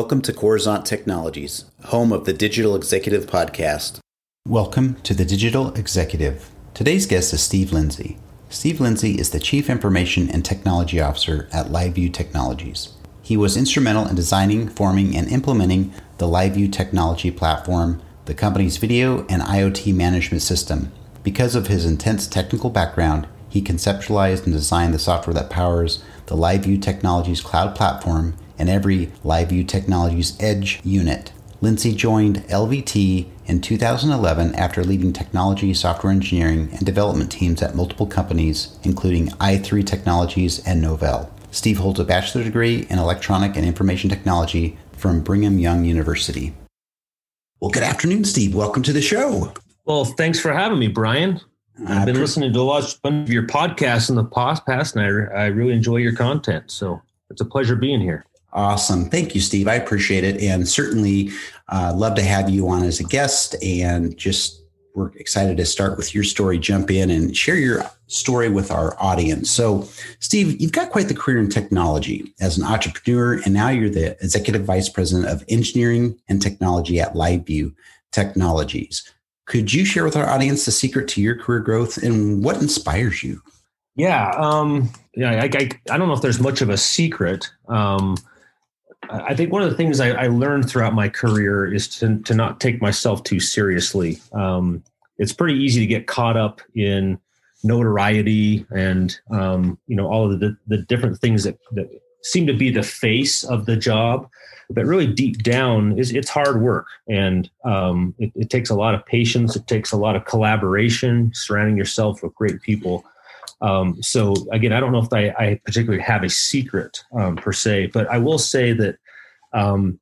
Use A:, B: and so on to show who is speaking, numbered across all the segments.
A: Welcome to Coruzant Technologies, home of the Digital Executive Podcast.
B: Welcome to the Digital Executive. Today's guest is Steve Lindsey. Steve Lindsey is the Chief Information and Technology Officer at LiveView Technologies. He was instrumental in designing, forming, and implementing the LiveView technology platform, the company's video and IoT management system. Because of his intense technical background, he conceptualized and designed the software that powers the LiveView Technologies cloud platform and every LiveView Technologies Edge unit. Lindsey joined LVT in 2011 after leading technology, software engineering, and development teams at multiple companies, including i3 Technologies and Novell. Steve holds a bachelor's degree in electronic and information technology from Brigham Young University. Well, good afternoon, Steve. Welcome to the show.
C: Well, thanks for having me, Brian. I've been listening to a lot of your podcasts in the past, and I, I really enjoy your content. So it's a pleasure being here.
B: Awesome. Thank you, Steve. I appreciate it. And certainly uh, love to have you on as a guest. And just we're excited to start with your story, jump in and share your story with our audience. So, Steve, you've got quite the career in technology as an entrepreneur, and now you're the executive vice president of engineering and technology at LiveView Technologies. Could you share with our audience the secret to your career growth and what inspires you?
C: Yeah, um, yeah. I, I, I, don't know if there's much of a secret. Um, I think one of the things I, I, learned throughout my career is to, to not take myself too seriously. Um, it's pretty easy to get caught up in notoriety and um, you know all of the, the different things that, that seem to be the face of the job. But really deep down is it's hard work. And um, it, it, takes a lot of patience. It takes a lot of collaboration surrounding yourself with great people um, so again, I don't know if I, I particularly have a secret um, per se, but I will say that um,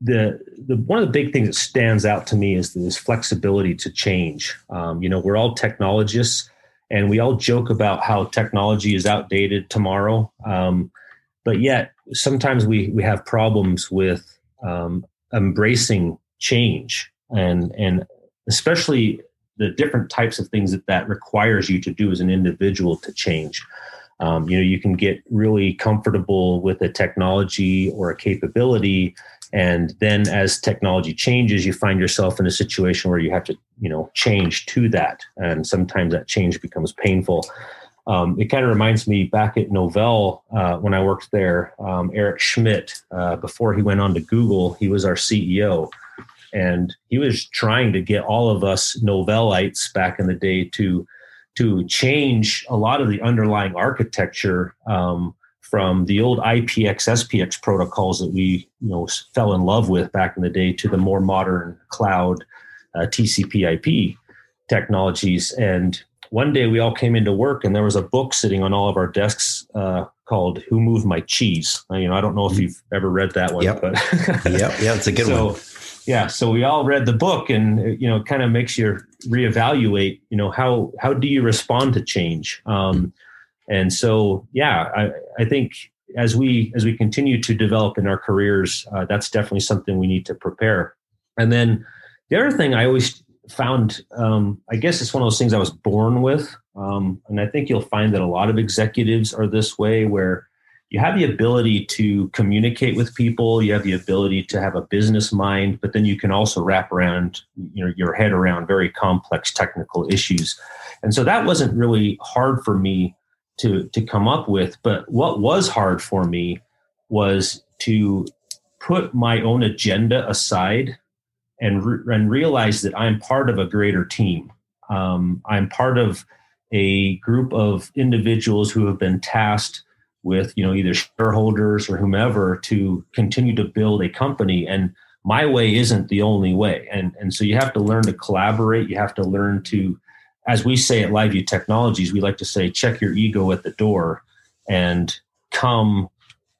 C: the the one of the big things that stands out to me is this flexibility to change. Um, you know, we're all technologists, and we all joke about how technology is outdated tomorrow, um, but yet sometimes we we have problems with um, embracing change and and especially the different types of things that that requires you to do as an individual to change. Um, you know, you can get really comfortable with a technology or a capability, and then as technology changes, you find yourself in a situation where you have to, you know, change to that, and sometimes that change becomes painful. Um, it kind of reminds me back at Novell uh, when I worked there. Um, Eric Schmidt, uh, before he went on to Google, he was our CEO and he was trying to get all of us Novellites back in the day to to change a lot of the underlying architecture um, from the old IPX SPX protocols that we you know fell in love with back in the day to the more modern cloud uh, TCP/IP technologies. And one day we all came into work and there was a book sitting on all of our desks uh, called "Who Moved My Cheese." You know, I don't know if mm-hmm. you've ever read that one,
B: yep.
C: but
B: yep, yeah, it's a good so, one
C: yeah so we all read the book and you know kind of makes you reevaluate you know how how do you respond to change? Um, and so yeah I, I think as we as we continue to develop in our careers uh, that's definitely something we need to prepare. And then the other thing i always found um, i guess it's one of those things i was born with um, and i think you'll find that a lot of executives are this way where you have the ability to communicate with people. You have the ability to have a business mind but then you can also wrap around you know your head around very complex technical issues. And so that wasn't really hard for me to to come up with but what was hard for me was to put my own agenda aside and re- and realize that I'm part of a greater team. Um, I'm part of a group of individuals who have been tasked with you know either shareholders or whomever to continue to build a company. And my way isn't the only way. And and so you have to learn to collaborate. You have to learn to as we say at liveview technologies we like to say check your ego at the door and come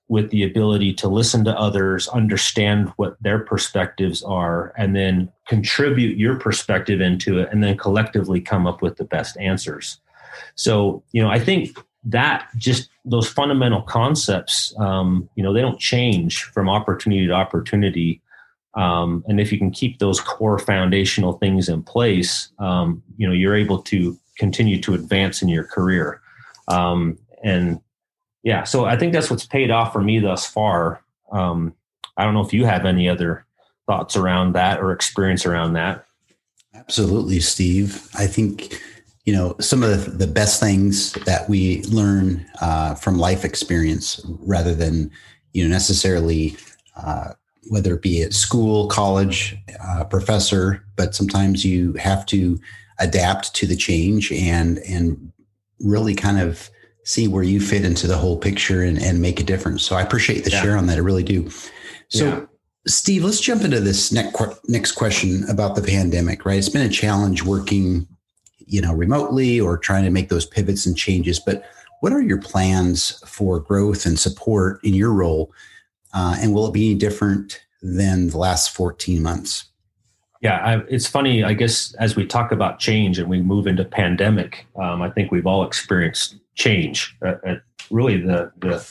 C: with the ability to listen to others understand what their perspectives are and then contribute your perspective into it and then collectively come up with the best answers. So you know i think that just those fundamental concepts, um, you know, they don't change from opportunity to opportunity. Um, and if you can keep those core foundational things in place, um, you know, you're able to continue to advance in your career. Um, and yeah, so I think that's what's paid off for me thus far. Um, I don't know if you have any other thoughts around that or experience around that.
B: Absolutely, Steve. I think you know some of the, best things that we learn uh, from life experience rather than you know necessarily uh, whether it be at school college uh, professor but sometimes you have to adapt to the change and and really kind of see where you fit into the whole picture and, and make a difference so i appreciate the yeah. share on that i really do so yeah. steve let's jump into this next next question about the pandemic right it's been a challenge working you know remotely or trying to make those pivots and changes but what are your plans for growth and support in your role? Uh, and will it be different than the last 14 months?
C: Yeah I, it's funny i guess as we talk about change and we move into pandemic um, i think we've all experienced change at, at really the, the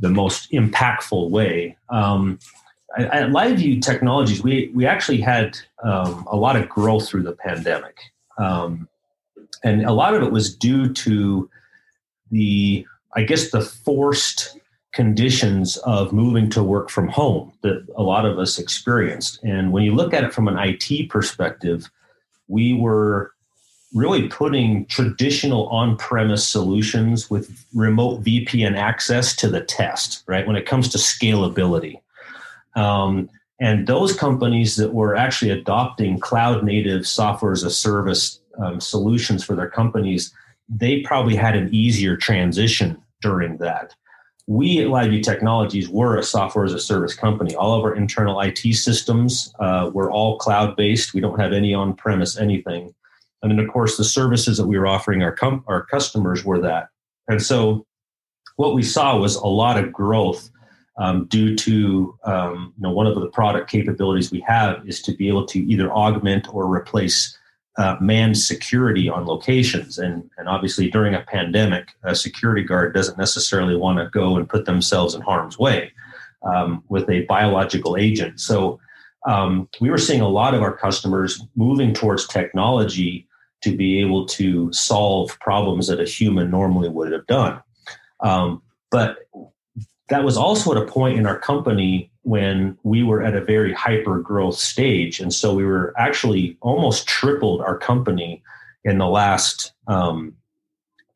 C: the most impactful way. Um, at LiveView Technologies, we we actually had um, a lot of growth through the pandemic. Um, and a lot of it was due to the i guess the forced conditions of moving to work from home that a lot of us experienced. And when you look at it from an it perspective we were really putting traditional on-premise solutions with remote vpn access to the test right when it comes to scalability. Um, and those companies that were actually adopting cloud native software as a service um, solutions for their companies, they probably had an easier transition during that. We at LiveView Technologies were a software as a service company. All of our internal IT systems uh, were all cloud based. We don't have any on premise anything. And then, of course, the services that we were offering our, com- our customers were that. And so, what we saw was a lot of growth um, due to um, you know one of the product capabilities we have is to be able to either augment or replace uh, manned security on locations. And, and obviously, during a pandemic, a security guard doesn't necessarily want to go and put themselves in harm's way um, with a biological agent. So, um, we were seeing a lot of our customers moving towards technology to be able to solve problems that a human normally would have done. Um, but that was also at a point in our company when we were at a very hyper growth stage. And so we were actually almost tripled our company in the last um,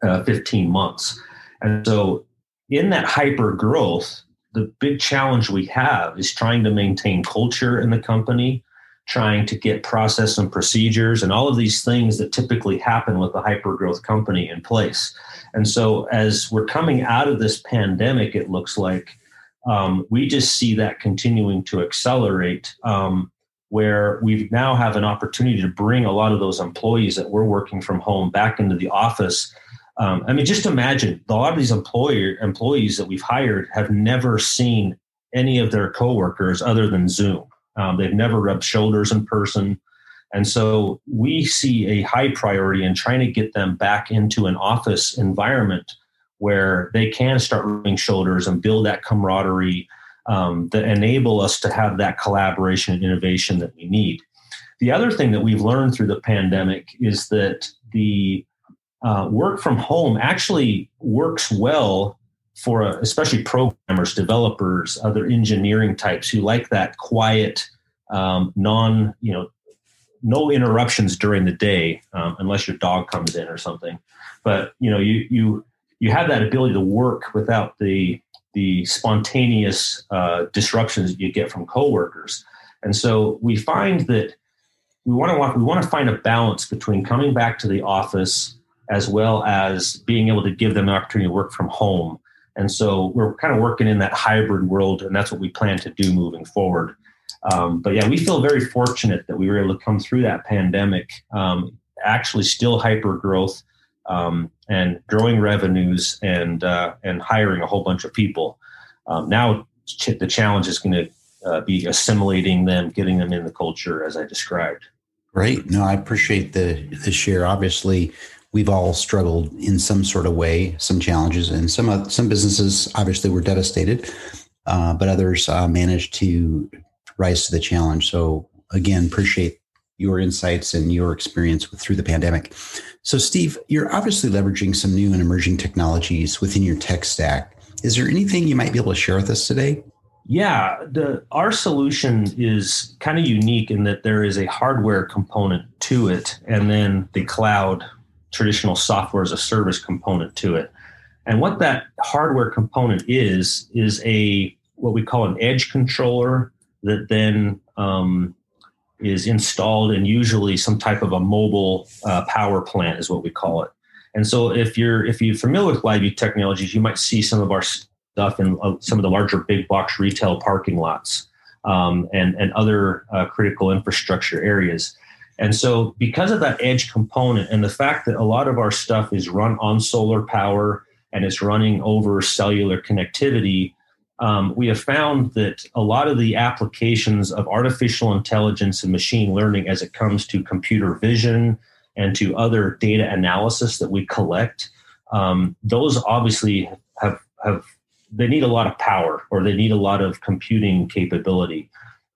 C: uh, 15 months. And so in that hyper growth, the big challenge we have is trying to maintain culture in the company, trying to get process and procedures and all of these things that typically happen with a hyper growth company in place. And so, as we're coming out of this pandemic, it looks like um, we just see that continuing to accelerate. Um, where we now have an opportunity to bring a lot of those employees that were working from home back into the office. Um, I mean, just imagine a lot of these employer employees that we've hired have never seen any of their coworkers other than Zoom. Um, they've never rubbed shoulders in person. And so we see a high priority in trying to get them back into an office environment where they can start rubbing shoulders and build that camaraderie um, that enable us to have that collaboration and innovation that we need. The other thing that we've learned through the pandemic is that the uh, work from home actually works well for uh, especially programmers, developers, other engineering types who like that quiet, um, non you know no interruptions during the day um, unless your dog comes in or something. But you know, you you you have that ability to work without the the spontaneous uh, disruptions that you get from coworkers. And so we find that we want to we want to find a balance between coming back to the office as well as being able to give them an opportunity to work from home. And so we're kind of working in that hybrid world, and that's what we plan to do moving forward. Um, but yeah, we feel very fortunate that we were able to come through that pandemic, um, actually still hyper growth um, and growing revenues and uh, and hiring a whole bunch of people. Um, now ch- the challenge is going to uh, be assimilating them, getting them in the culture as I described.
B: Great. No, I appreciate the the share. Obviously, we've all struggled in some sort of way, some challenges, and some some businesses obviously were devastated, uh, but others uh, managed to rise to the challenge. So again, appreciate your insights and your experience with through the pandemic. So Steve, you're obviously leveraging some new and emerging technologies within your tech stack. Is there anything you might be able to share with us today?
C: Yeah, the our solution is kind of unique in that there is a hardware component to it, and then the cloud traditional software as a service component to it. And what that hardware component is is a what we call an edge controller that then um, is installed in usually some type of a mobile uh, power plant is what we call it. And so if you're if you're familiar with LiveView technologies, you might see some of our stuff in uh, some of the larger big box retail parking lots um, and, and other uh, critical infrastructure areas. And so, because of that edge component and the fact that a lot of our stuff is run on solar power and is running over cellular connectivity, um, we have found that a lot of the applications of artificial intelligence and machine learning as it comes to computer vision and to other data analysis that we collect, um, those obviously have, have they need a lot of power or they need a lot of computing capability.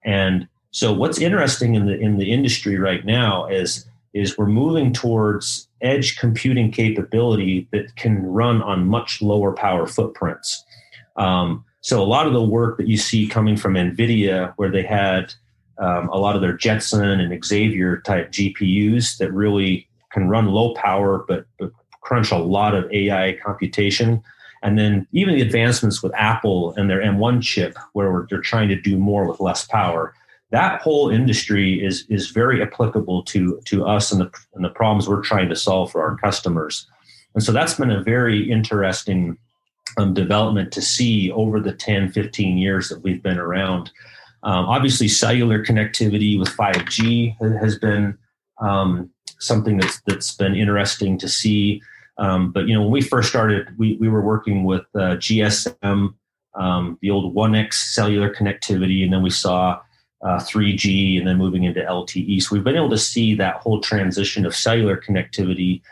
C: And so what's interesting in the in the industry right now is is we're moving towards edge computing capability that can run on much lower power footprints. Um, so a lot of the work that you see coming from NVIDIA, where they had um, a lot of their Jetson and Xavier type GPUs that really can run low power but, but crunch a lot of AI computation, and then even the advancements with Apple and their M1 chip, where they're trying to do more with less power. That whole industry is is very applicable to to us and the and the problems we're trying to solve for our customers. And so that's been a very interesting um, development to see over the 10, 15 years that we've been around. Um, obviously, cellular connectivity with 5G has been um, something that's that's been interesting to see. Um, but you know, when we first started, we we were working with uh, GSM, um, the old 1X cellular connectivity, and then we saw uh, 3G, and then moving into LTE. So we've been able to see that whole transition of cellular connectivity.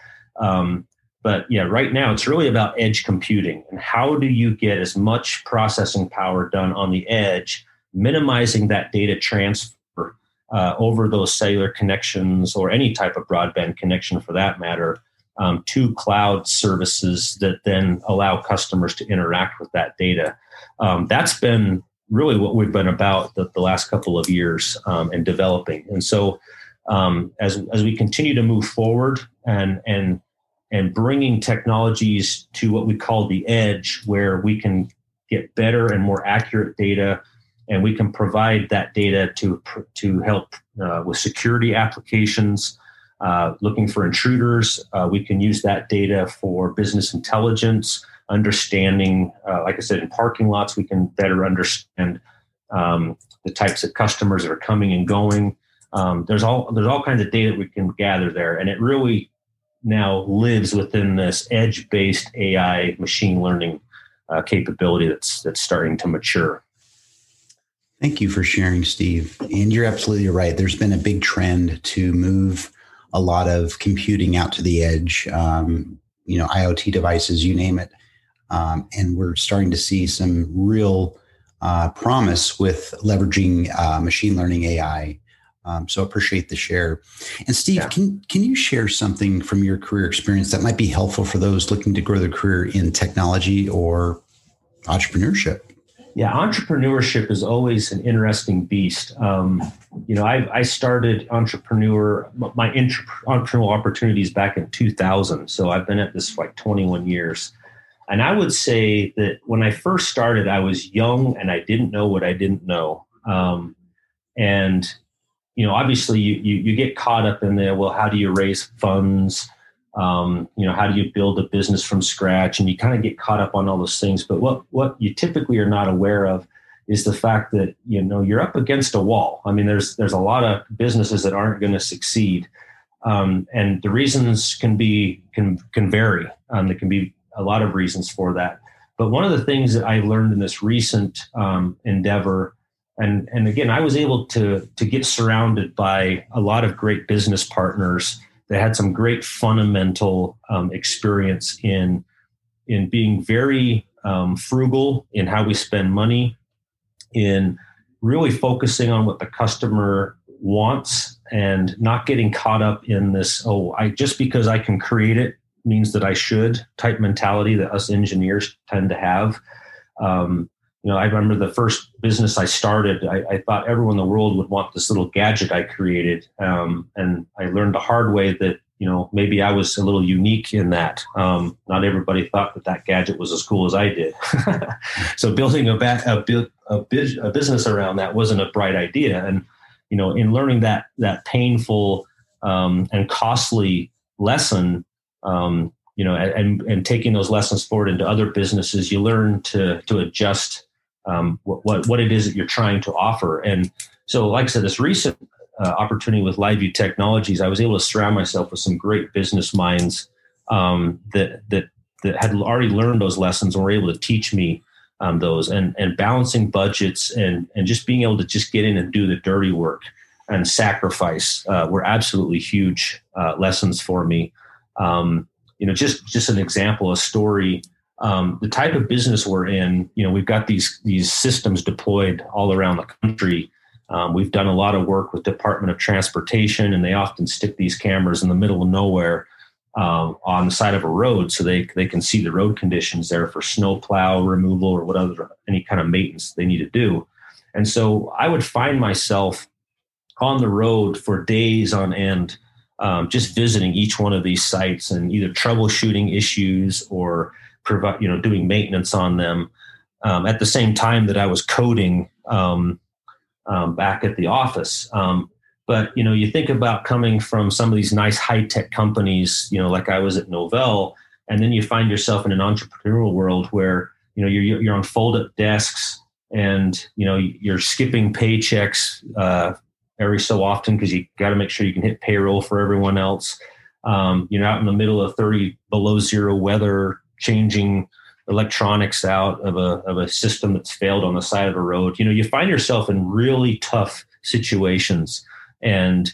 C: But yeah, right now it's really about edge computing and how do you get as much processing power done on the edge, minimizing that data transfer uh, over those cellular connections or any type of broadband connection for that matter um, to cloud services that then allow customers to interact with that data. Um, that's been really what we've been about the, the last couple of years um, and developing. And so, um, as as we continue to move forward and and and bringing technologies to what we call the edge, where we can get better and more accurate data, and we can provide that data to to help uh, with security applications uh, looking for intruders. Uh, we can use that data for business intelligence, understanding, uh, like I said, in parking lots, we can better understand um, the types of customers that are coming and going. Um, there's all there's all kinds of data we can gather there, and it really now lives within this edge-based AI machine learning uh, capability that's that's starting to mature.
B: Thank you for sharing, Steve. And you're absolutely right. There's been a big trend to move a lot of computing out to the edge, um, you know, IoT devices, you name it. Um, and we're starting to see some real uh, promise with leveraging uh, machine learning AI. Um, so appreciate the share. And Steve, yeah. can can you share something from your career experience that might be helpful for those looking to grow their career in technology or entrepreneurship?
C: Yeah, entrepreneurship is always an interesting beast. Um, you know, I, I, started entrepreneur my entrepreneurial opportunities back in 2000, so I've been at this for like 21 years. And I would say that when I first started, I was young and I didn't know what I didn't know. Um, and you know, obviously, you, you you get caught up in there. Well, how do you raise funds? um, you know how do you build a business from scratch? And you kind of get caught up on all those things. But what what you typically are not aware of is the fact that you know you're up against a wall. I mean there's there's a lot of businesses that aren't going to succeed. Um, and the reasons can be can can vary. Um, there can be a lot of reasons for that. But one of the things that i learned in this recent um, endeavor and and again i was able to to get surrounded by a lot of great business partners that had some great fundamental um, experience in in being very um, frugal in how we spend money, in really focusing on what the customer wants and not getting caught up in this oh i just because i can create it means that i should type mentality that us engineers tend to have. Um, you know, I remember the first business I started, I, I, thought everyone in the world would want this little gadget I created. Um, and I learned the hard way that, you know, maybe I was a little unique in that. Um, not everybody thought that that gadget was as cool as I did. so building a, ba- a, a, a business around that wasn't a bright idea. And, you know, in learning that, that painful um, and costly lesson, um, you know, and, and taking those lessons forward into other businesses, you learn to, to adjust um, what, what, what it is that you're trying to offer. And so, like I said, this recent uh, opportunity with LiveView Technologies, I was able to surround myself with some great business minds um, that that that had already learned those lessons and were able to teach me um, those. And and balancing budgets and and just being able to just get in and do the dirty work and sacrifice uh, were absolutely huge uh, lessons for me. Um, you know, just just an example, a story um, the type of business we're in, you know, we've got these these systems deployed all around the country. Um, we've done a lot of work with Department of Transportation, and they often stick these cameras in the middle of nowhere um, on the side of a road, so they they can see the road conditions there for snow plow removal or whatever any kind of maintenance they need to do. And so I would find myself on the road for days on end, um, just visiting each one of these sites and either troubleshooting issues or provide, you know, doing maintenance on them um, at the same time that I was coding um, um, back at the office. Um, but you know, you think about coming from some of these nice high tech companies, you know, like I was at Novell, and then you find yourself in an entrepreneurial world where you know you're you're on fold up desks and you know you're skipping paychecks uh, every so often because you got to make sure you can hit payroll for everyone else. Um, you're out in the middle of 30 below zero weather changing electronics out of a, of a system that's failed on the side of a road you know you find yourself in really tough situations. And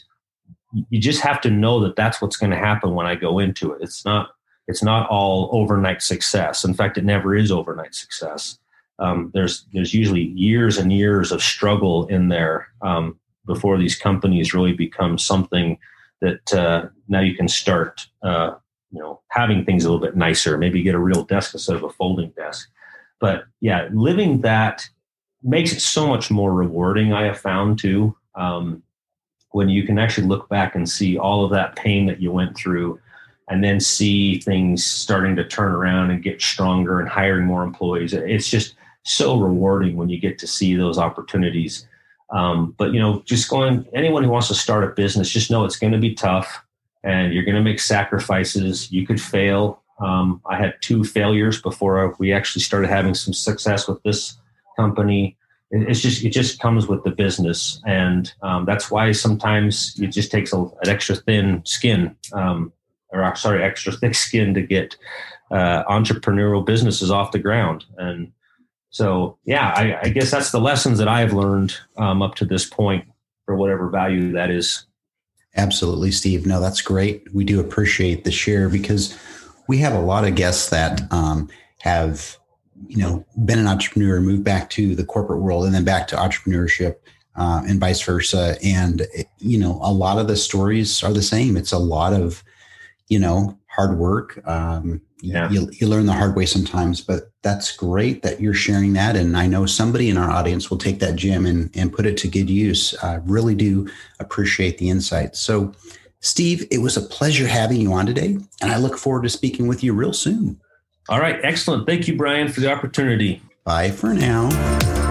C: you just have to know that that's what's going to happen when i go into it. It's not it's not all overnight success. In fact it never is overnight success. Um, there's there's usually years and years of struggle in there um, before these companies really become something that uh, now you can start uh, you know having things a little bit nicer maybe get a real desk instead of a folding desk. But yeah living that makes it so much more rewarding i have found too. Um, when you can actually look back and see all of that pain that you went through and then see things starting to turn around and get stronger and hiring more employees it's just so rewarding when you get to see those opportunities. Um, but you know just going anyone who wants to start a business just know it's going to be tough and you're going to make sacrifices. You could fail. Um, I had two failures before we actually started having some success with this company. It's just it just comes with the business, and um, that's why sometimes it just takes a, an extra thin skin, um, or sorry, extra thick skin to get uh, entrepreneurial businesses off the ground. And so, yeah, I, I guess that's the lessons that I've learned um, up to this point, for whatever value that is
B: Absolutely, Steve. No, that's great. We do appreciate the share because we have a lot of guests that um, have, you know, been an entrepreneur, moved back to the corporate world, and then back to entrepreneurship, uh, and vice versa. And you know, a lot of the stories are the same. It's a lot of, you know, hard work. Um, yeah. you, you learn the hard way sometimes, but that's great that you're sharing that. And I know somebody in our audience will take that gem and, and put it to good use. I really do appreciate the insight. So, Steve, it was a pleasure having you on today, and I look forward to speaking with you real soon.
C: All right. Excellent. Thank you, Brian, for the opportunity.
B: Bye for now.